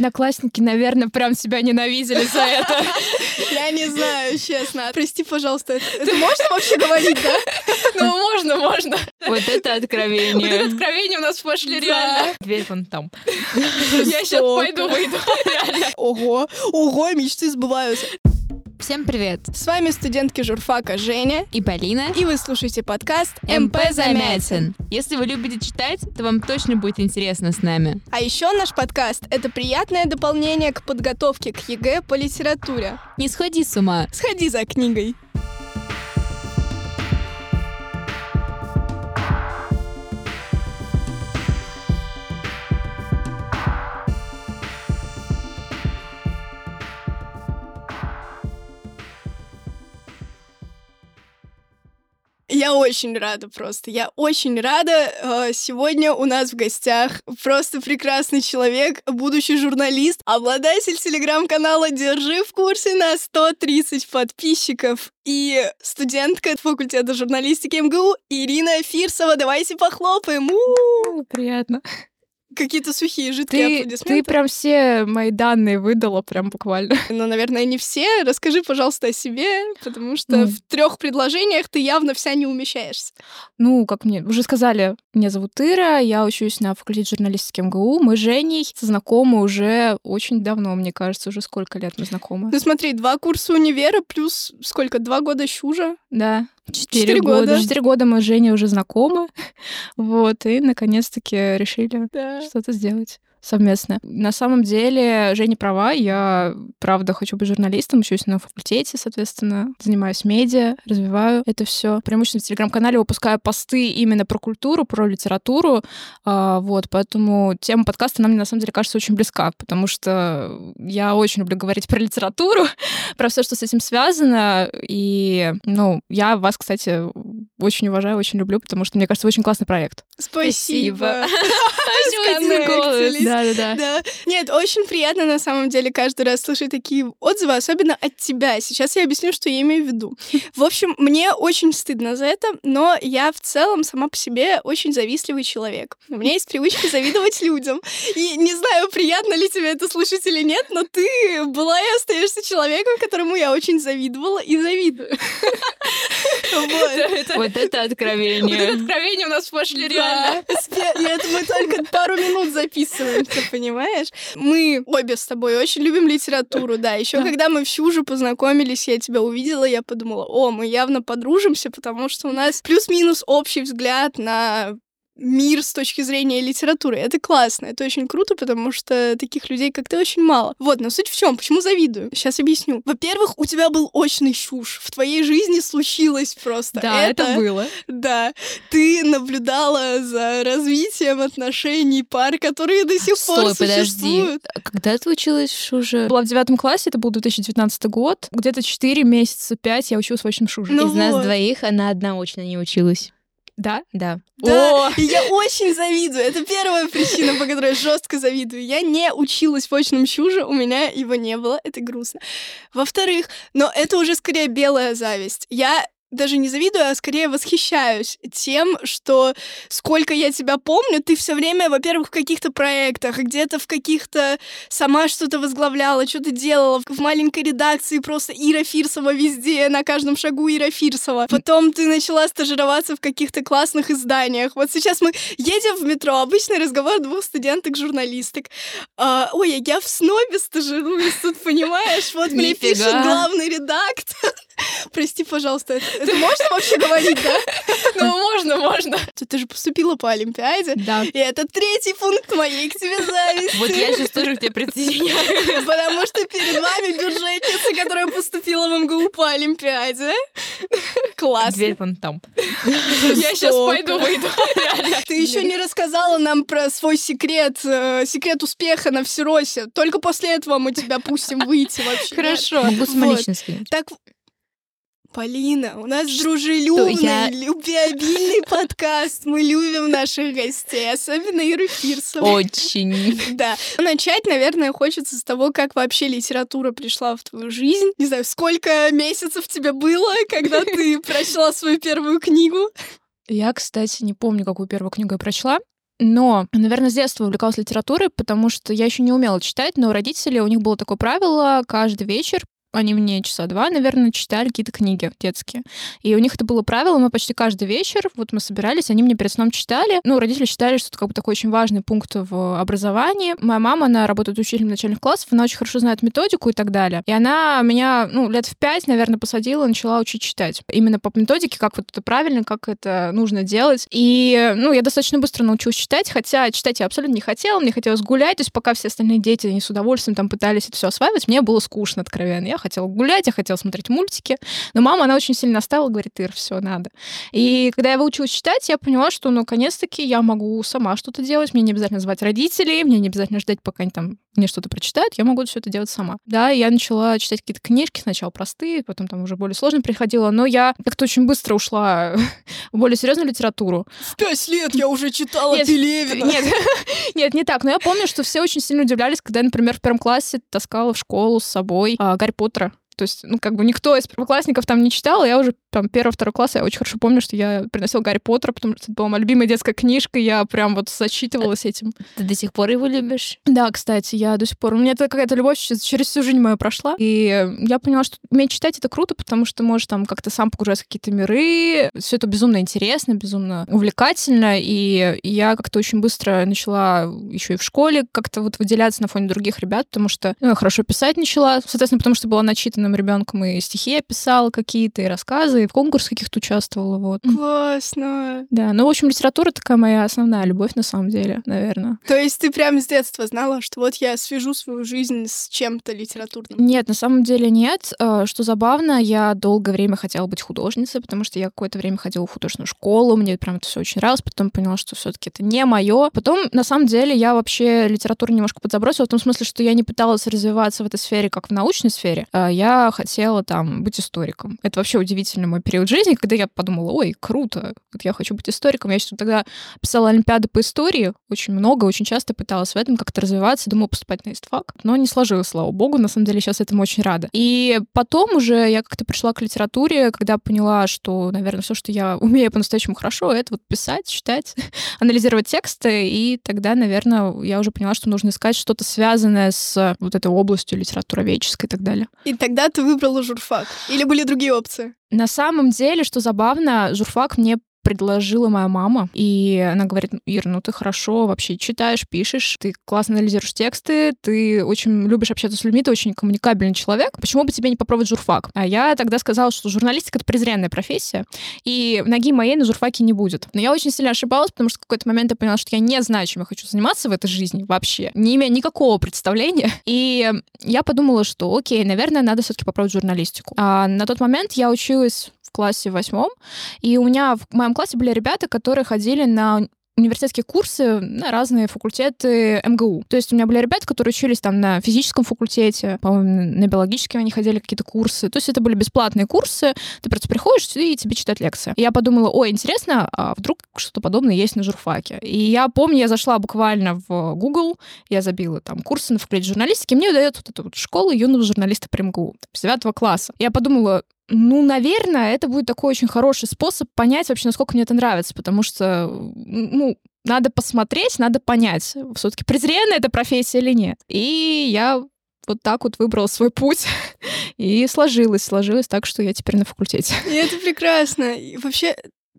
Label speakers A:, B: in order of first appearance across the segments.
A: Одноклассники, наверное, прям себя ненавидели за это.
B: Я не знаю, честно. Прости, пожалуйста, это, можно вообще говорить, да?
A: Ну, можно, можно.
C: Вот это
A: Вот
C: откровение.
A: это откровение у нас пошли реально.
C: Дверь вон там.
A: Я сейчас пойду, выйду.
B: Ого, ого, мечты сбываются.
C: Всем привет.
B: С вами студентки журфака Женя,
C: И Полина.
B: и вы слушаете подкаст
C: МП.
B: Замятин.
C: Если вы любите читать, то вам точно будет интересно с нами.
B: А еще наш подкаст — это приятное дополнение к подготовке к ЕГЭ по литературе.
C: Не сходи с ума.
B: Сходи за книгой. Я очень рада просто. Я очень рада. Э, Сегодня у нас в гостях просто прекрасный человек, будущий журналист, обладатель телеграм-канала «Держи в курсе» на 130 подписчиков и студентка факультета журналистики МГУ Ирина Фирсова. Давайте похлопаем. У-у-у.
A: Приятно.
B: Какие-то сухие, жидкие
A: Ты,
B: аплодисменты.
A: ты прям все мои данные выдала, прям буквально.
B: Ну, наверное, не все. Расскажи, пожалуйста, о себе, потому что
A: Ну.
B: в трех предложениях ты явно вся не умещаешься.
A: Ну, как мне уже сказали, меня зовут Ира, я учусь на факультете журналистики МГУ. Мы с Женей знакомы уже очень давно, мне кажется, уже сколько лет мы знакомы.
B: Ну, смотри, два курса универа плюс сколько? Два года щужа?
A: Да,
B: Четыре
A: года. Четыре года мы с Женей уже знакомы. Вот, и наконец-таки решили
B: Да.
A: что-то сделать совместно. На самом деле, Женя права, я правда хочу быть журналистом, учусь на факультете, соответственно, занимаюсь медиа, развиваю это все. Преимущественно в телеграм-канале выпускаю посты именно про культуру, про литературу, а, вот, поэтому тема подкаста нам, на самом деле, кажется очень близка, потому что я очень люблю говорить про литературу, про все, что с этим связано, и, ну, я вас, кстати, очень уважаю, очень люблю, потому что, мне кажется, очень классный проект.
B: Спасибо.
C: голос.
A: Да-да-да.
B: Да. Нет, очень приятно на самом деле каждый раз слышать такие отзывы, особенно от тебя. Сейчас я объясню, что я имею в виду. В общем, мне очень стыдно за это, но я в целом сама по себе очень завистливый человек. У меня есть привычка завидовать людям. И не знаю, приятно ли тебе это слышать или нет, но ты была и остаешься человеком, которому я очень завидовала и завидую. Вот.
C: Это
A: Вот это
C: откровение.
A: откровение у нас пошли
B: это мы только пару минут записываем, ты понимаешь? Мы обе с тобой очень любим литературу, да. Еще
A: Да.
B: когда мы в Щуже познакомились, я тебя увидела, я подумала, о, мы явно подружимся, потому что у нас плюс-минус общий взгляд на мир с точки зрения литературы. Это классно, это очень круто, потому что таких людей, как ты, очень мало. Вот, но суть в чем? Почему завидую? Сейчас объясню. Во-первых, у тебя был очный чушь. В твоей жизни случилось просто
A: Да, это было.
B: да, ты наблюдала за развитием отношений пар, которые до сих пор
C: Стой, подожди.
B: существуют.
C: А Когда ты училась уже?
A: Была в девятом классе, это был 2019 год. Где-то 4 месяца, 5 я училась в очном шуже.
B: Ну
C: Из нас
B: вот.
C: двоих она одна очно не училась.
A: Да?
C: Да.
B: Да, и я очень завидую. Это первая причина, по которой я жестко завидую. Я не училась в очном чуже, у меня его не было, это грустно. Во-вторых, но это уже скорее белая зависть. Я даже не завидую, а скорее восхищаюсь тем, что сколько я тебя помню, ты все время, во-первых, в каких-то проектах, где-то в каких-то сама что-то возглавляла, что-то делала в маленькой редакции, просто Ира Фирсова везде, на каждом шагу Ира Фирсова. Потом ты начала стажироваться в каких-то классных изданиях. Вот сейчас мы едем в метро, обычный разговор двух студенток-журналисток. А, ой, я в снобе стажируюсь, тут понимаешь? Вот мне пишет главный редактор. Прости, пожалуйста, это, можно вообще говорить, да?
A: Ну, можно, можно.
B: Ты, же поступила по Олимпиаде.
A: Да.
B: И это третий пункт моей к тебе зависти.
C: Вот я сейчас тоже к тебе присоединяюсь.
B: Потому что перед вами бюджетница, которая поступила в МГУ по Олимпиаде. Классно.
C: Дверь вон там.
A: Я сейчас пойду, выйду.
B: Ты еще не рассказала нам про свой секрет, э, секрет успеха на всеросе. Только после этого мы тебя пустим выйти вообще.
A: Хорошо.
C: Могу самолично скинуть.
B: Так, Полина, у нас дружелюбный,
C: я-
B: любвеобильный подкаст. Мы любим наших гостей, особенно Иру Фирсову.
C: Очень.
B: Да. Начать, наверное, хочется с того, как вообще литература пришла в твою жизнь. Не знаю, сколько месяцев тебе было, когда ты прочла свою первую книгу.
A: Я, кстати, не помню, какую первую книгу я прочла. Но, наверное, с детства увлекалась литературой, потому что я еще не умела читать, но у родителей у них было такое правило каждый вечер они мне часа два, наверное, читали какие-то книги детские. И у них это было правило, мы почти каждый вечер, вот мы собирались, они мне перед сном читали. Ну, родители считали, что это как бы такой очень важный пункт в образовании. Моя мама, она работает учителем начальных классов, она очень хорошо знает методику и так далее. И она меня, ну, лет в пять, наверное, посадила, начала учить читать. Именно по методике, как вот это правильно, как это нужно делать. И, ну, я достаточно быстро научилась читать, хотя читать я абсолютно не хотела, мне хотелось гулять, то есть пока все остальные дети, они с удовольствием там пытались это все осваивать, мне было скучно, откровенно. Я хотела гулять, я хотела смотреть мультики. Но мама, она очень сильно настаивала, говорит, Ир, все, надо. И когда я выучилась читать, я поняла, что, ну, наконец-таки я могу сама что-то делать, мне не обязательно звать родителей, мне не обязательно ждать, пока они там мне что-то прочитают, я могу все это делать сама. Да, я начала читать какие-то книжки, сначала простые, потом там уже более сложные приходила, но я как-то очень быстро ушла в более серьезную литературу.
B: В пять лет я уже читала нет, Пелевина.
A: Нет, нет, не так. Но я помню, что все очень сильно удивлялись, когда я, например, в первом классе таскала в школу с собой а, Гарри Поттера. То есть, ну, как бы никто из первоклассников там не читал, я уже там первого-второго класса, я очень хорошо помню, что я приносила Гарри Поттера, потому что это была моя любимая детская книжка, я прям вот зачитывалась этим.
C: Ты до сих пор его любишь?
A: Да, кстати, я до сих пор. У меня это какая-то любовь через всю жизнь мою прошла, и я поняла, что уметь читать — это круто, потому что можешь там как-то сам погружаться в какие-то миры, все это безумно интересно, безумно увлекательно, и я как-то очень быстро начала еще и в школе как-то вот выделяться на фоне других ребят, потому что ну, я хорошо писать начала, соответственно, потому что была начитанным ребенком, и стихи я писала какие-то, и рассказы, и в конкурсах каких-то участвовала, вот.
B: Классно.
A: Да, ну, в общем, литература такая моя основная любовь, на самом деле, наверное.
B: То есть ты прямо с детства знала, что вот я свяжу свою жизнь с чем-то литературным?
A: Нет, на самом деле нет. А, что забавно, я долгое время хотела быть художницей, потому что я какое-то время ходила в художественную школу, мне прям это все очень нравилось, потом поняла, что все таки это не мое. Потом, на самом деле, я вообще литературу немножко подзабросила, в том смысле, что я не пыталась развиваться в этой сфере, как в научной сфере. А, хотела там быть историком. Это вообще удивительный мой период жизни, когда я подумала, ой, круто, вот я хочу быть историком. Я еще тогда писала олимпиады по истории, очень много, очень часто пыталась в этом как-то развиваться, думала поступать на истфак, но не сложилось, слава богу, на самом деле сейчас этому очень рада. И потом уже я как-то пришла к литературе, когда поняла, что, наверное, все, что я умею по-настоящему хорошо, это вот писать, читать, анализировать тексты, и тогда, наверное, я уже поняла, что нужно искать что-то связанное с вот этой областью литературоведческой и так далее.
B: И тогда ты выбрала журфак? Или были другие опции?
A: На самом деле, что забавно, журфак мне предложила моя мама, и она говорит, Ир, ну ты хорошо вообще читаешь, пишешь, ты классно анализируешь тексты, ты очень любишь общаться с людьми, ты очень коммуникабельный человек, почему бы тебе не попробовать журфак? А я тогда сказала, что журналистика — это презренная профессия, и ноги моей на журфаке не будет. Но я очень сильно ошибалась, потому что в какой-то момент я поняла, что я не знаю, чем я хочу заниматься в этой жизни вообще, не имея никакого представления. И я подумала, что окей, наверное, надо все-таки попробовать журналистику. А на тот момент я училась в классе восьмом, и у меня в моем классе были ребята, которые ходили на университетские курсы на разные факультеты МГУ. То есть у меня были ребята, которые учились там на физическом факультете, по-моему, на биологическом они ходили какие-то курсы. То есть это были бесплатные курсы, ты просто приходишь и тебе читают лекции. И я подумала, ой, интересно, а вдруг что-то подобное есть на журфаке. И я помню, я зашла буквально в Google, я забила там курсы на факультете журналистики, мне дает вот эту вот школу юного журналиста при МГУ с 9 класса. Я подумала, ну, наверное, это будет такой очень хороший способ понять вообще, насколько мне это нравится, потому что, ну, надо посмотреть, надо понять, все-таки презренная эта профессия или нет. И я вот так вот выбрала свой путь. И сложилось, сложилось так, что я теперь на факультете.
B: И это прекрасно. И вообще,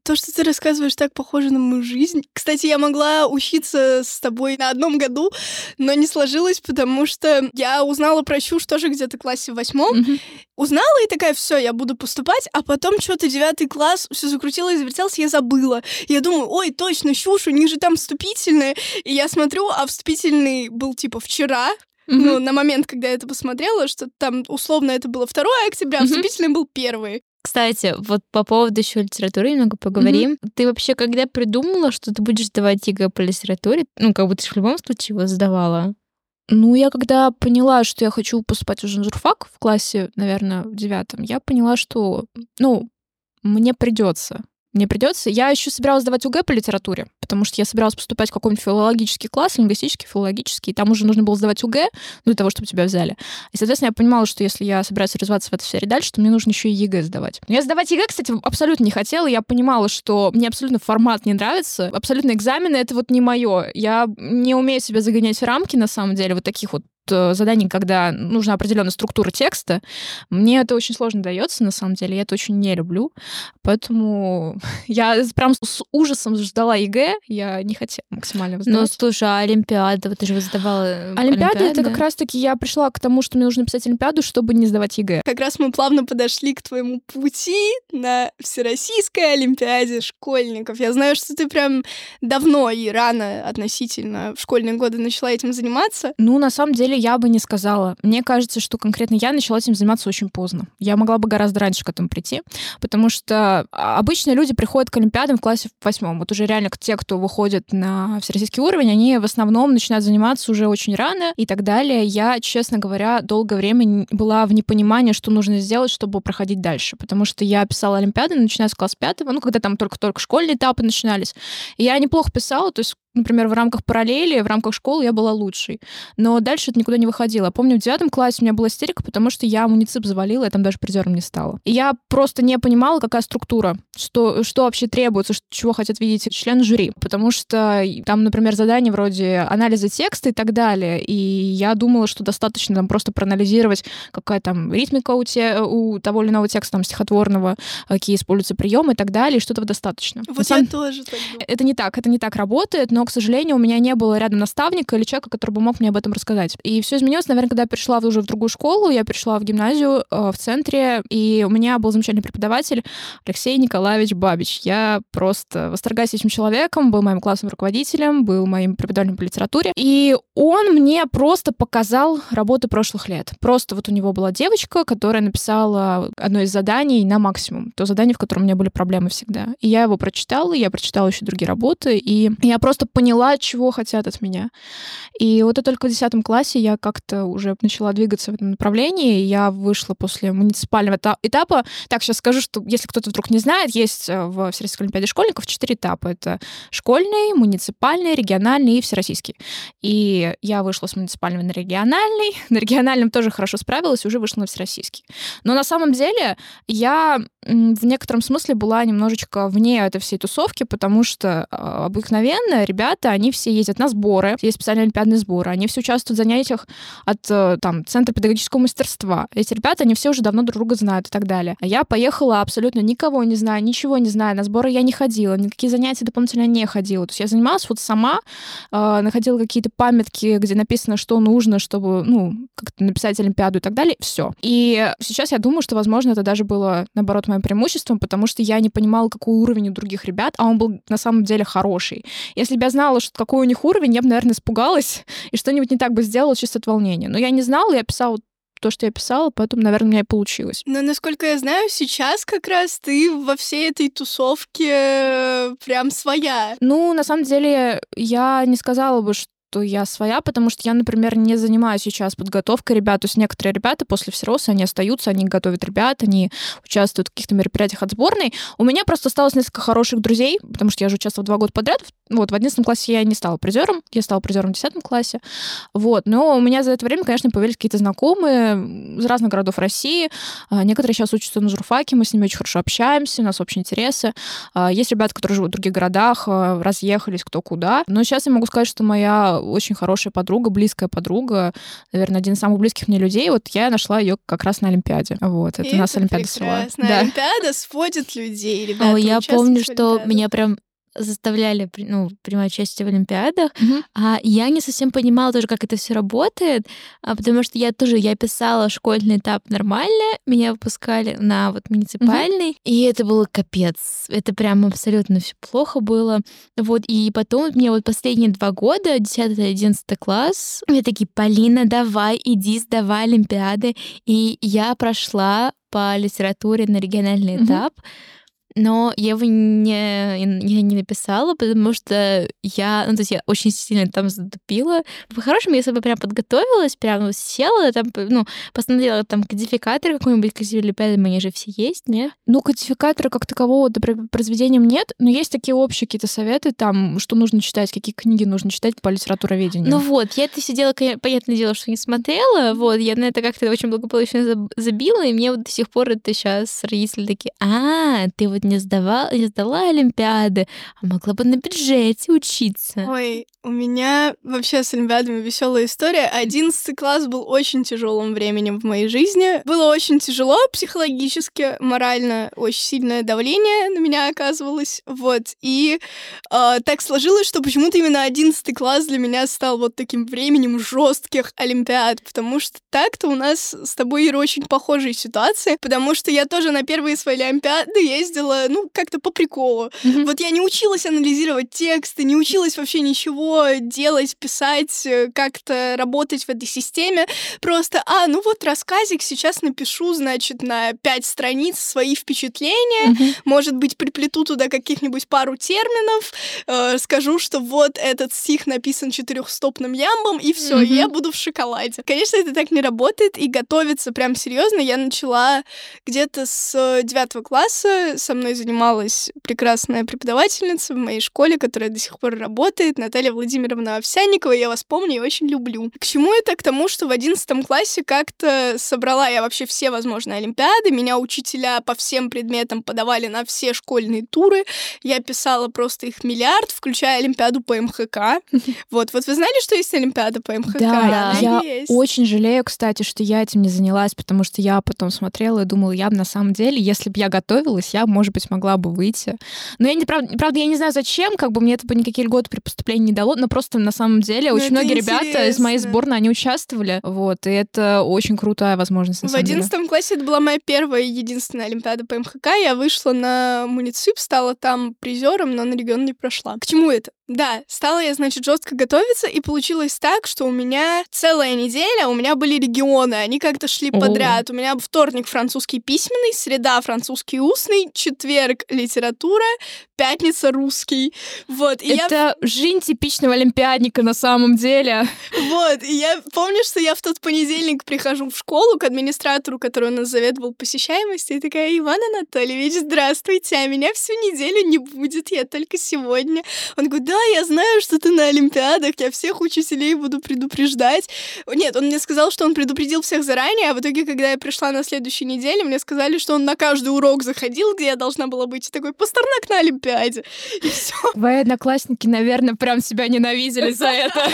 B: то, что ты рассказываешь, так похоже на мою жизнь. Кстати, я могла учиться с тобой на одном году, но не сложилось, потому что я узнала про чушь тоже где-то в классе восьмом. Mm-hmm. Узнала и такая, все, я буду поступать, а потом что-то девятый класс, все закрутилось, завертелось, я забыла. я думаю, ой, точно, чушь, у них же там вступительные. И я смотрю, а вступительный был типа вчера, Mm-hmm. Ну, на момент, когда я это посмотрела, что там условно это было 2 октября, а mm-hmm. вступительный был первый.
C: Кстати, вот по поводу еще литературы немного поговорим. Mm-hmm. Ты вообще когда придумала, что ты будешь сдавать ЕГЭ по литературе? Ну, как бы ты в любом случае его сдавала.
A: Ну, я когда поняла, что я хочу поступать уже на журфак в классе, наверное, в девятом, я поняла, что, ну, мне придется мне придется. Я еще собиралась сдавать ОГЭ по литературе, потому что я собиралась поступать в какой-нибудь филологический класс, лингвистический, филологический, и там уже нужно было сдавать ОГЭ для того, чтобы тебя взяли. И, соответственно, я понимала, что если я собираюсь развиваться в этой сфере дальше, то мне нужно еще и ЕГЭ сдавать. Но я сдавать ЕГЭ, кстати, абсолютно не хотела. Я понимала, что мне абсолютно формат не нравится. Абсолютно экзамены — это вот не мое. Я не умею себя загонять в рамки, на самом деле, вот таких вот заданий, когда нужна определенная структура текста, мне это очень сложно дается, на самом деле, я это очень не люблю, поэтому я прям с ужасом ждала ЕГЭ, я не хотела максимально
C: сдавать. Ну, слушай, а Олимпиада, вот ты же сдавала
A: э, Олимпиада, это как раз-таки я пришла к тому, что мне нужно писать Олимпиаду, чтобы не сдавать ЕГЭ.
B: Как раз мы плавно подошли к твоему пути на Всероссийской Олимпиаде школьников. Я знаю, что ты прям давно и рано относительно в школьные годы начала этим заниматься.
A: Ну, на самом деле, я бы не сказала. Мне кажется, что конкретно я начала этим заниматься очень поздно. Я могла бы гораздо раньше к этому прийти, потому что а, обычно люди приходят к Олимпиадам в классе в восьмом. Вот уже реально те, кто выходит на всероссийский уровень, они в основном начинают заниматься уже очень рано и так далее. Я, честно говоря, долгое время была в непонимании, что нужно сделать, чтобы проходить дальше, потому что я писала Олимпиады, начиная с класса пятого, ну, когда там только-только школьные этапы начинались. И я неплохо писала, то есть например, в рамках параллели, в рамках школы я была лучшей. Но дальше это никуда не выходило. Помню, в девятом классе у меня была истерика, потому что я муницип завалила, я там даже призером не стала. И я просто не понимала, какая структура, что, что вообще требуется, что, чего хотят видеть члены жюри. Потому что там, например, задания вроде анализа текста и так далее. И я думала, что достаточно там просто проанализировать, какая там ритмика у, те, у того или иного текста, там, стихотворного, какие используются приемы и так далее, и что-то достаточно.
B: Вот я тоже так думаю.
A: Это не так, это не так работает, но к сожалению, у меня не было рядом наставника или человека, который бы мог мне об этом рассказать. И все изменилось, наверное, когда я пришла уже в другую школу, я пришла в гимназию э, в центре, и у меня был замечательный преподаватель Алексей Николаевич Бабич. Я просто восторгаюсь этим человеком, был моим классным руководителем, был моим преподавателем по литературе, и он мне просто показал работы прошлых лет. Просто вот у него была девочка, которая написала одно из заданий на максимум, то задание, в котором у меня были проблемы всегда. И я его прочитала, я прочитала еще другие работы, и я просто поняла, чего хотят от меня. И вот это только в 10 классе я как-то уже начала двигаться в этом направлении. Я вышла после муниципального этапа. Так, сейчас скажу, что если кто-то вдруг не знает, есть э, в Всероссийской Олимпиаде школьников четыре этапа. Это школьный, муниципальный, региональный и всероссийский. И я вышла с муниципального на региональный. На региональном тоже хорошо справилась, уже вышла на всероссийский. Но на самом деле я в некотором смысле была немножечко вне этой всей тусовки, потому что а, обыкновенно ребята, они все ездят на сборы, есть специальные олимпиадные сборы, они все участвуют в занятиях от э, там, Центра педагогического мастерства. Эти ребята, они все уже давно друг друга знают и так далее. А я поехала абсолютно никого не знаю, ничего не знаю, на сборы я не ходила, никакие занятия дополнительно не ходила. То есть я занималась вот сама, э, находила какие-то памятки, где написано, что нужно, чтобы, ну, как-то написать Олимпиаду и так далее, все. И сейчас я думаю, что, возможно, это даже было, наоборот, моим преимуществом, потому что я не понимала, какой уровень у других ребят, а он был на самом деле хороший. Если бы я знала, что, какой у них уровень, я бы, наверное, испугалась и что-нибудь не так бы сделала чисто от волнения. Но я не знала, я писала то, что я писала, поэтому, наверное, у меня и получилось.
B: Но, насколько я знаю, сейчас как раз ты во всей этой тусовке э, прям своя.
A: Ну, на самом деле, я не сказала бы, что что я своя, потому что я, например, не занимаюсь сейчас подготовкой ребят. То есть некоторые ребята после всероса, они остаются, они готовят ребят, они участвуют в каких-то мероприятиях от сборной. У меня просто осталось несколько хороших друзей, потому что я же участвовала два года подряд. Вот, в 11 классе я не стала призером, я стала призером в 10 классе. Вот, но у меня за это время, конечно, появились какие-то знакомые из разных городов России. А, некоторые сейчас учатся на журфаке, мы с ними очень хорошо общаемся, у нас общие интересы. А, есть ребята, которые живут в других городах, а, разъехались кто куда. Но сейчас я могу сказать, что моя очень хорошая подруга, близкая подруга, наверное, один из самых близких мне людей. Вот я нашла ее как раз на Олимпиаде. Вот, это, это нас Олимпиада свела.
B: Да. Олимпиада сводит людей, ребята.
C: Я помню, что меня прям заставляли ну, принимать участие в Олимпиадах, mm-hmm. а я не совсем понимала тоже, как это все работает, а, потому что я тоже я писала школьный этап нормально, меня выпускали на вот муниципальный, mm-hmm. и это было капец, это прям абсолютно все плохо было, вот и потом мне вот последние два года, 10-11 класс, мне такие, Полина, давай, иди, сдавай Олимпиады, и я прошла по литературе на региональный mm-hmm. этап но я его не, я не написала, потому что я, ну, то есть я очень сильно там затупила. По-хорошему, если бы прям подготовилась, прям села, там, ну, посмотрела там кодификатор какой-нибудь к Олимпиадам, они же все есть, не?
A: Ну, кодификатора как такового до произведением нет, но есть такие общие какие-то советы, там, что нужно читать, какие книги нужно читать по литературоведению.
C: Ну вот, я это сидела, понятное дело, что не смотрела, вот, я на это как-то очень благополучно забила, и мне вот до сих пор это сейчас родители такие, а, ты вот не сдавала, не сдала Олимпиады, а могла бы на бюджете учиться.
B: Ой, у меня вообще с Олимпиадами веселая история. Одиннадцатый класс был очень тяжелым временем в моей жизни. Было очень тяжело психологически, морально, очень сильное давление на меня оказывалось. Вот. И э, так сложилось, что почему-то именно одиннадцатый класс для меня стал вот таким временем жестких Олимпиад, потому что так-то у нас с тобой, Ира, очень похожие ситуации, потому что я тоже на первые свои Олимпиады ездила, ну, как-то по приколу. Mm-hmm. Вот я не училась анализировать тексты, не училась вообще ничего делать, писать, э, как-то работать в этой системе. Просто, а, ну вот рассказик сейчас напишу, значит, на пять страниц свои впечатления, mm-hmm. может быть, приплету туда каких-нибудь пару терминов, э, скажу, что вот этот стих написан четырехстопным ямбом, и все, mm-hmm. я буду в шоколаде. Конечно, это так не работает, и готовиться прям серьезно я начала где-то с девятого класса. Со мной занималась прекрасная преподавательница в моей школе, которая до сих пор работает, Наталья Владимировна Овсянникова. Я вас помню и очень люблю. К чему это? К тому, что в одиннадцатом классе как-то собрала я вообще все возможные олимпиады. Меня учителя по всем предметам подавали на все школьные туры. Я писала просто их миллиард, включая олимпиаду по МХК. Вот, вот вы знали, что есть олимпиада по МХК?
A: Да, я очень жалею, кстати, что я этим не занялась, потому что я потом смотрела и думала, я бы на самом деле, если бы я готовилась, я, может быть, могла бы выйти. Но я не, правда, правда, я не знаю, зачем, как бы мне это бы никакие льготы при поступлении не дало, но просто на самом деле но ну, очень многие интересно. ребята из моей сборной, они участвовали, вот, и это очень крутая возможность.
B: В одиннадцатом классе это была моя первая и единственная Олимпиада по МХК, я вышла на муницип, стала там призером, но на регион не прошла. К чему это? Да, стала я, значит, жестко готовиться, и получилось так, что у меня целая неделя, у меня были регионы, они как-то шли О. подряд. У меня вторник французский письменный, среда французский устный, четверг литература, пятница русский. Вот.
A: И Это я... жизнь типичного олимпиадника на самом деле.
B: Вот. И я помню, что я в тот понедельник прихожу в школу к администратору, который у нас заведовал посещаемости, и такая, Иван Анатольевич, здравствуйте, а меня всю неделю не будет, я только сегодня. Он говорит, да, я знаю, что ты на Олимпиадах, я всех учителей буду предупреждать. Нет, он мне сказал, что он предупредил всех заранее, а в итоге, когда я пришла на следующей неделе, мне сказали, что он на каждый урок заходил, где я должна была быть, и такой, Пастернак на Олимпиаде. И все.
A: Твои одноклассники, наверное, прям себя ненавидели за это.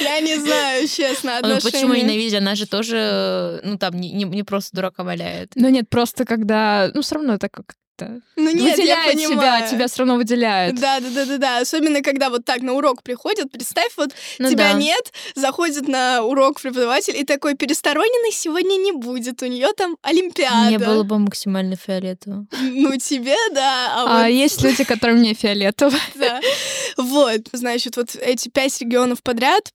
B: Я не знаю, честно,
C: отношения. Ну, почему ненавидят? Она же тоже, ну, там, не, не просто дурака валяет.
A: Ну, нет, просто когда, ну, все равно так как как-то
B: ну, нет,
A: выделяет
B: я
A: тебя, тебя все равно выделяют.
B: Да, да, да, да, да. Особенно когда вот так на урок приходят, представь, вот ну, тебя да. нет, заходит на урок преподаватель и такой перестороненный сегодня не будет, у нее там Олимпиада.
C: Мне было бы максимально фиолетово.
B: Ну тебе, да.
A: А, а вот... есть люди, которым не фиолетово.
B: Да. Вот, значит, вот эти пять регионов подряд,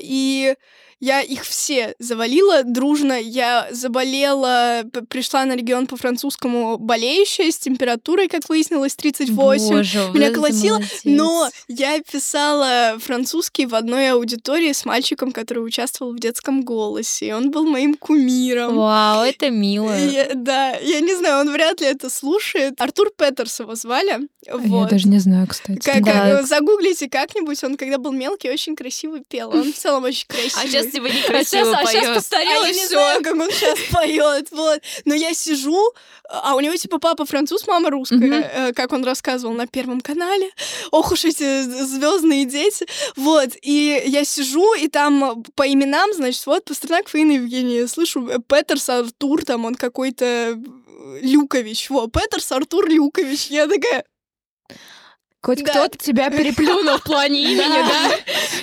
B: и я их все завалила дружно. Я заболела, пришла на регион по французскому болеющая с температурой, как выяснилось, 38.
C: Боже,
B: Меня колотило. Но я писала французский в одной аудитории с мальчиком, который участвовал в детском голосе. И он был моим кумиром.
C: Вау, это мило.
B: Я, да, я не знаю, он вряд ли это слушает. Артур Петерс его звали. Вот.
A: Я даже не знаю, кстати.
B: Как, да. Загуглите как-нибудь. Он, когда был мелкий, очень красиво пел. Он в целом очень красивый. А
C: сейчас типа некрасиво
B: а
C: сейчас,
B: поет. А сейчас постарел, а я не знаю, как он сейчас поет. Вот. Но я сижу, а у него типа папа француз, мама русская, mm-hmm. как он рассказывал на Первом канале. Ох уж эти звездные дети. Вот. И я сижу, и там по именам, значит, вот Пастернак, Фаина Евгения. Слышу, э, Петерс, Артур, там он какой-то э, Люкович. Во, Петерс, Артур Люкович. Я такая,
A: Хоть кто-то тебя переплюнул в плане имени, да?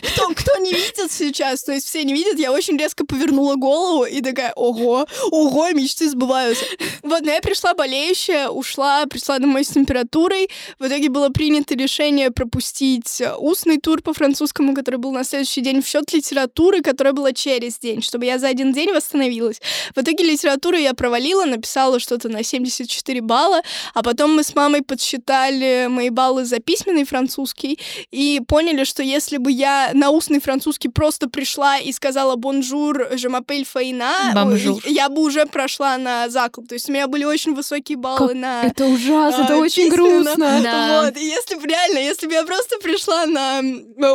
B: Кто, кто не видит сейчас, то есть все не видят, я очень резко повернула голову и такая, ого, ого, мечты сбываются. Вот, но я пришла болеющая, ушла, пришла домой с температурой. В итоге было принято решение пропустить устный тур по французскому, который был на следующий день, в счет литературы, которая была через день, чтобы я за один день восстановилась. В итоге литературу я провалила, написала что-то на 74 балла, а потом мы с мамой подсчитали мои баллы за письменный французский и поняли, что если бы я на устный французский просто пришла и сказала «bonjour, je m'appelle Фаина», я бы уже прошла на заключ. То есть у меня были очень высокие баллы
A: Как
B: на...
A: Это ужасно, это
B: а,
A: очень
B: письменно.
A: грустно.
C: Да.
B: Вот, и если бы реально, если бы я просто пришла на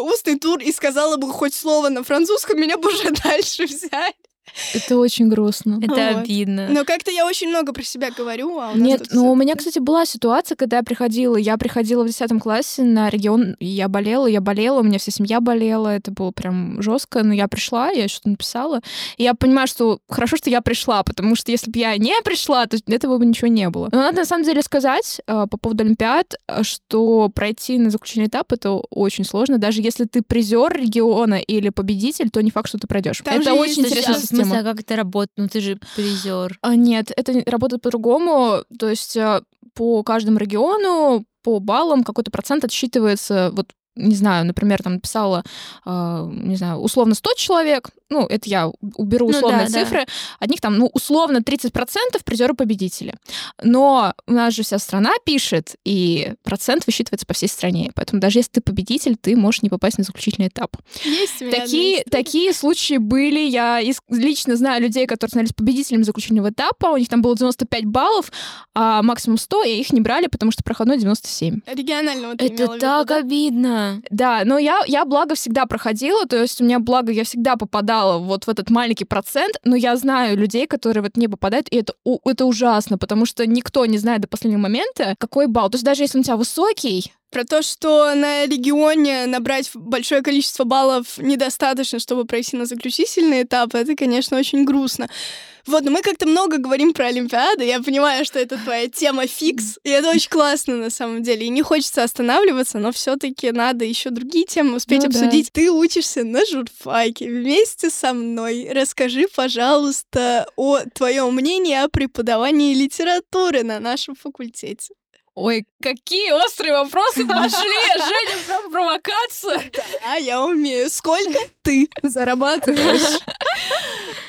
B: устный тур и сказала бы хоть слово на французском, меня бы уже дальше взяли.
A: Это очень грустно.
C: Это
B: Вот.
C: обидно.
B: Но как-то я очень много про себя говорю, а у нас
A: Нет, ну у меня, кстати, была ситуация, когда я приходила, я приходила в 10 классе на регион, и я болела, я болела, у меня вся семья болела, это было прям жестко, но я пришла, я что-то написала, и я понимаю, что хорошо, что я пришла, потому что если бы я не пришла, то этого бы ничего не было. Но надо на самом деле сказать э, по поводу Олимпиад, что пройти на заключительный этап это очень сложно, даже если ты призер региона или победитель, то не факт, что ты пройдешь. Это
B: же
A: очень
B: есть сейчас
C: в смысле,
A: система.
C: а как это работает? Ну ты же призер.
A: А, Нет, это работает по-другому. То есть э, по каждому региону, по баллам какой-то процент отсчитывается вот не знаю, например, там написала, э, не знаю, условно 100 человек, ну, это я уберу
C: Ну
A: условные
C: да, да.
A: цифры, от них там, ну, условно 30% призеры-победители. Но у нас же вся страна пишет, и процент высчитывается по всей стране. Поэтому даже если ты победитель, ты можешь не попасть на заключительный этап.
B: Есть
A: Такие, такие случаи были. Я ис- лично знаю людей, которые становились победителями заключительного этапа. У них там было 95 баллов, а максимум 100, и их не брали, потому что проходной 97.
B: Регионального
C: Это
B: виду,
C: так
B: да?
C: обидно.
A: Да, но я, я благо всегда проходила, то есть у меня благо я всегда попадала вот в этот маленький процент, но я знаю людей, которые вот не попадают, и это, у- это ужасно, потому что никто не знает до последнего момента, какой балл. То есть даже если он у тебя высокий,
B: Про то, что на регионе набрать большое количество баллов недостаточно, чтобы пройти на заключительный этап, это, конечно, очень грустно. Вот, но мы как-то много говорим про Олимпиады. Я понимаю, что это твоя тема фикс, и это очень классно на самом деле. И не хочется останавливаться, но все-таки надо еще другие темы успеть
A: Ну да.
B: обсудить. Ты учишься на журфаке вместе со мной. Расскажи, пожалуйста, о твоем мнении о преподавании литературы на нашем факультете.
A: Ой, какие острые вопросы пошли! Женя, прям провокация!
B: А я умею. Сколько ты зарабатываешь?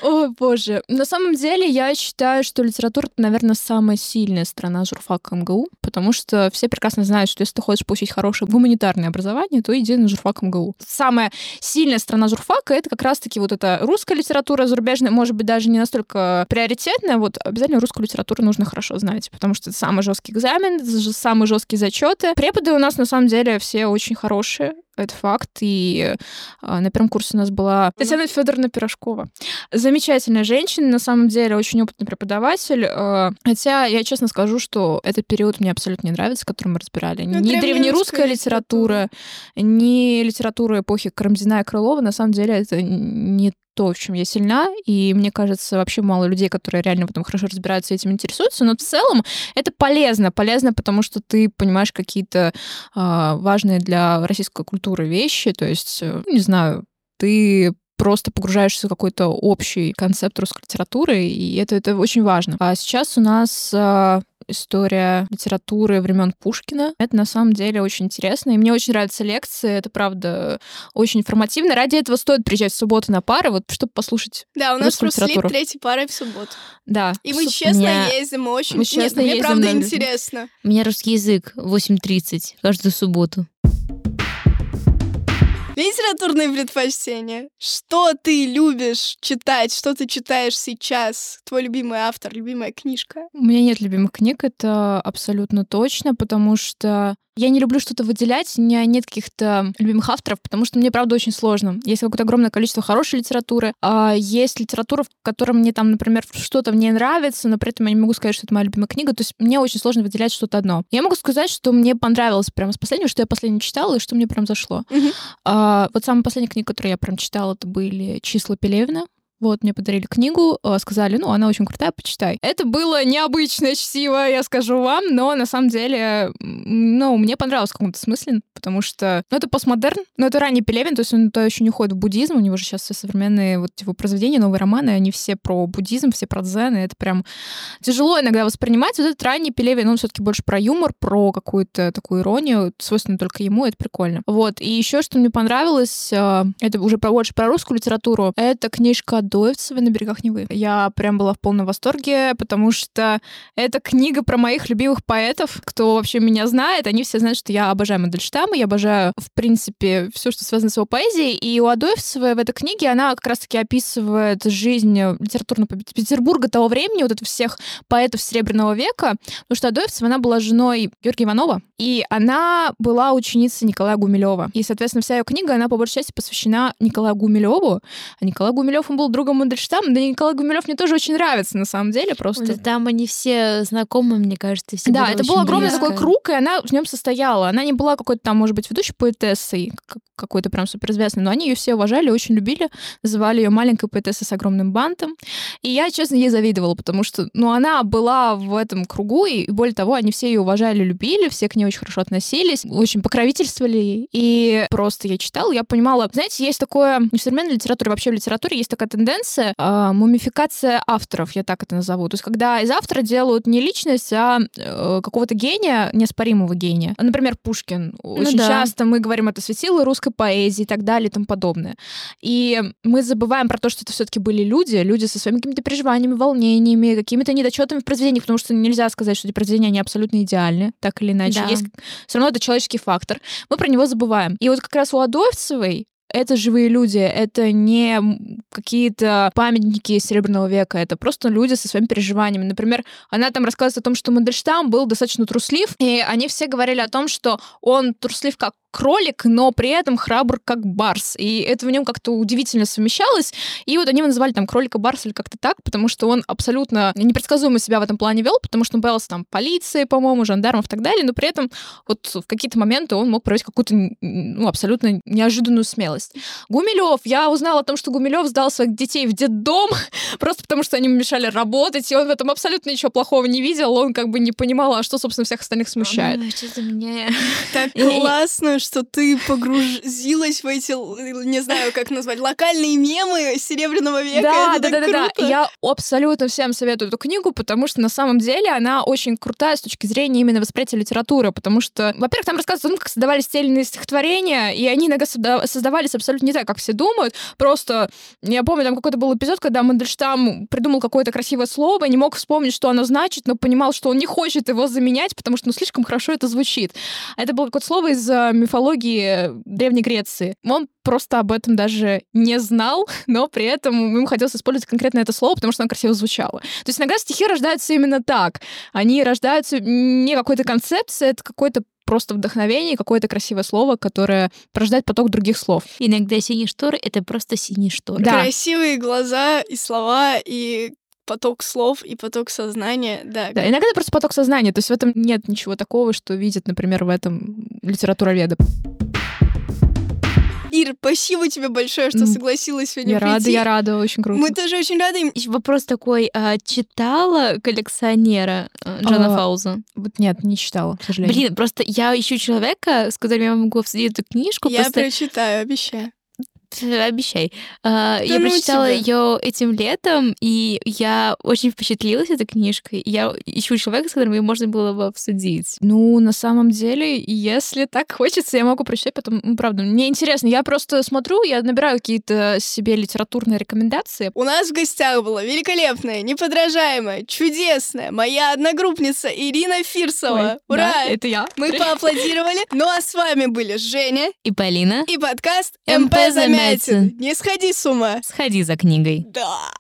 A: О, боже. На самом деле, я считаю, что литература — это, наверное, самая сильная страна журфака МГУ, потому что все прекрасно знают, что если ты хочешь получить хорошее гуманитарное образование, то иди на журфак МГУ. Самая сильная страна журфака — это как раз-таки вот эта русская литература, зарубежная, может быть, даже не настолько приоритетная, вот обязательно русскую литературу нужно хорошо знать, потому что это самый жесткий экзамен, самые жесткие зачеты. Преподы у нас, на самом деле, все очень хорошие, это факт, и а, на первом курсе у нас была Татьяна Федоровна Пирожкова. Замечательная женщина, на самом деле, очень опытный преподаватель. э, Хотя я честно скажу, что этот период мне абсолютно не нравится, который мы разбирали.
B: Ну,
A: ни
B: древнерусская
A: древнерусская литература, ни литература эпохи Карамзина и Крылова, на самом деле, это не то, в чем я сильна, и мне кажется, вообще мало людей, которые реально в этом хорошо разбираются и этим интересуются, но в целом это полезно, полезно, потому что ты понимаешь какие-то а, важные для российской культуры вещи, то есть, э, не знаю, ты просто погружаешься в какой-то общий концепт русской литературы, и это, это очень важно. А сейчас у нас а, история литературы времен Пушкина. Это на самом деле очень интересно, и мне очень нравятся лекции, это правда очень информативно. Ради этого стоит приезжать в субботу на пары, вот чтобы послушать.
B: Да, у нас
A: Русскую
B: просто слит
A: литературу.
B: третьей парой в субботу.
A: Да.
B: И мы
C: Суп-
B: честно
C: меня-
B: ездим, мы очень...
A: мы
B: Нет,
A: честно
B: мне
A: ездим
B: правда
A: на-
B: интересно.
C: У меня русский язык 8.30 каждую субботу.
B: Литературные предпочтения. Что ты любишь читать? Что ты читаешь сейчас? Твой любимый автор, любимая книжка?
A: У меня нет любимых книг, это абсолютно точно, потому что я не люблю что-то выделять, у меня нет каких-то любимых авторов, потому что мне, правда, очень сложно. Есть какое-то огромное количество хорошей литературы, а есть литература, в которой мне там, например, что-то мне нравится, но при этом я не могу сказать, что это моя любимая книга, то есть мне очень сложно выделять что-то одно. Я могу сказать, что мне понравилось прямо с последнего, что я последнее читала и что мне прям зашло.
B: Мгм.
A: А, вот самая последняя книга, которую я прям читала, это были «Числа Пелевина». Вот, мне подарили книгу, э, сказали, ну, она очень крутая, почитай. Это было необычное чтиво, я скажу вам, но на самом деле, ну, мне понравилось в каком-то смысле, потому что, ну, это постмодерн, но это ранний Пелевин, то есть он то еще не ходит в буддизм, у него же сейчас все современные вот его произведения, новые романы, они все про буддизм, все про дзен, и это прям тяжело иногда воспринимать. Вот этот ранний Пелевин, он все-таки больше про юмор, про какую-то такую иронию, свойственно только ему, это прикольно. Вот, и еще что мне понравилось, э, это уже больше про русскую литературу, это книжка Доевцевой «На берегах Невы». Я прям была в полном восторге, потому что это книга про моих любимых поэтов. Кто вообще меня знает, они все знают, что я обожаю Мандельштама, я обожаю, в принципе, все, что связано с его поэзией. И у Адоевцевой в этой книге она как раз-таки описывает жизнь литературного Петербурга того времени, вот это всех поэтов Серебряного века, потому что Адоевцева, она была женой Георгия Иванова, и она была ученицей Николая Гумилева. И, соответственно, вся ее книга, она по большей части посвящена Николаю Гумилеву. А Николай Гумилев, он был другом Мандельштама. Да Николай Гумилев мне тоже очень нравится, на самом деле, просто. Да,
C: там они все знакомы, мне кажется. Все
A: да, это был огромный близко. такой круг, и она в нем состояла. Она не была какой-то там, может быть, ведущей поэтессой, какой-то прям суперизвестной, но они ее все уважали, очень любили, называли ее маленькой поэтессой с огромным бантом. И я, честно, ей завидовала, потому что, ну, она была в этом кругу, и более того, они все ее уважали, любили, все к ней очень хорошо относились, очень покровительствовали ей. И просто я читала, я понимала, знаете, есть такое, не в современной литературе, вообще в литературе есть такая тенденция, э, мумификация авторов, я так это назову. То есть когда из автора делают не личность, а э, какого-то гения, неоспоримого гения. Например, Пушкин. Ну, очень да. часто мы говорим, это светило русской поэзии и так далее и тому подобное. И мы забываем про то, что это все-таки были люди, люди со своими какими-то переживаниями, волнениями, какими-то недочетами в произведениях, потому что нельзя сказать, что эти произведения, они абсолютно идеальны, так или иначе. Да. Есть все равно это человеческий фактор. Мы про него забываем. И вот как раз у Адоевцевой это живые люди, это не какие-то памятники Серебряного века, это просто люди со своими переживаниями. Например, она там рассказывает о том, что Мандельштам был достаточно труслив, и они все говорили о том, что он труслив как кролик, но при этом храбр как барс. И это в нем как-то удивительно совмещалось. И вот они его называли там кролика барс или как-то так, потому что он абсолютно непредсказуемо себя в этом плане вел, потому что он боялся там полиции, по-моему, жандармов и так далее, но при этом вот в какие-то моменты он мог проявить какую-то ну, абсолютно неожиданную смелость. Гумилев, я узнала о том, что Гумилев сдал своих детей в детдом, просто потому что они ему мешали работать, и он в этом абсолютно ничего плохого не видел, он как бы не понимал, а что, собственно, всех остальных смущает.
C: Ой, что-то мне...
B: Так классно, что ты погрузилась в эти, не знаю, как назвать, локальные мемы Серебряного века.
A: Да, да, да, да, да. Я абсолютно всем советую эту книгу, потому что на самом деле она очень крутая с точки зрения именно восприятия литературы, потому что, во-первых, там рассказывается о том, как создавались те стихотворения, и они иногда создавались абсолютно не так, как все думают. Просто, я помню, там какой-то был эпизод, когда Мандельштам придумал какое-то красивое слово, не мог вспомнить, что оно значит, но понимал, что он не хочет его заменять, потому что ну, слишком хорошо это звучит. Это было какое-то слово из э, мифологии Древней Греции. Он просто об этом даже не знал, но при этом ему хотелось использовать конкретно это слово, потому что оно красиво звучало. То есть иногда стихи рождаются именно так. Они рождаются не какой-то концепцией, это какой-то просто вдохновение, какое-то красивое слово, которое порождает поток других слов.
C: Иногда синие шторы — это просто синие шторы.
B: Да. Красивые глаза и слова, и поток слов и поток сознания, да.
A: Да, иногда это просто поток сознания, то есть в этом нет ничего такого, что видят, например, в этом литературоведы.
B: Ир, спасибо тебе большое, что согласилась сегодня
A: Я
B: прийти.
A: рада, я рада, очень круто.
B: Мы тоже очень рады.
C: Вопрос такой, а, читала коллекционера э, Джона а, Фауза?
A: Вот нет, не читала, к сожалению.
C: Блин, просто я ищу человека, с которым я могу обсудить эту книжку.
B: Я
C: просто...
B: прочитаю, обещаю.
C: Обещай. Uh, я ну прочитала ее этим летом, и я очень впечатлилась этой книжкой. Я ищу человека, с которым ее можно было бы обсудить.
A: Ну, на самом деле, если так хочется, я могу прочитать потом. Ну, правда, мне интересно. Я просто смотрю, я набираю какие-то себе литературные рекомендации.
B: У нас в гостях была великолепная, неподражаемая, чудесная моя одногруппница Ирина Фирсова.
A: Ой,
B: Ура!
A: Да, это я.
B: Мы поаплодировали. Ну а с вами были Женя
C: и Полина
B: и подкаст МП Замятин. Не сходи с ума.
C: Сходи за книгой.
B: Да.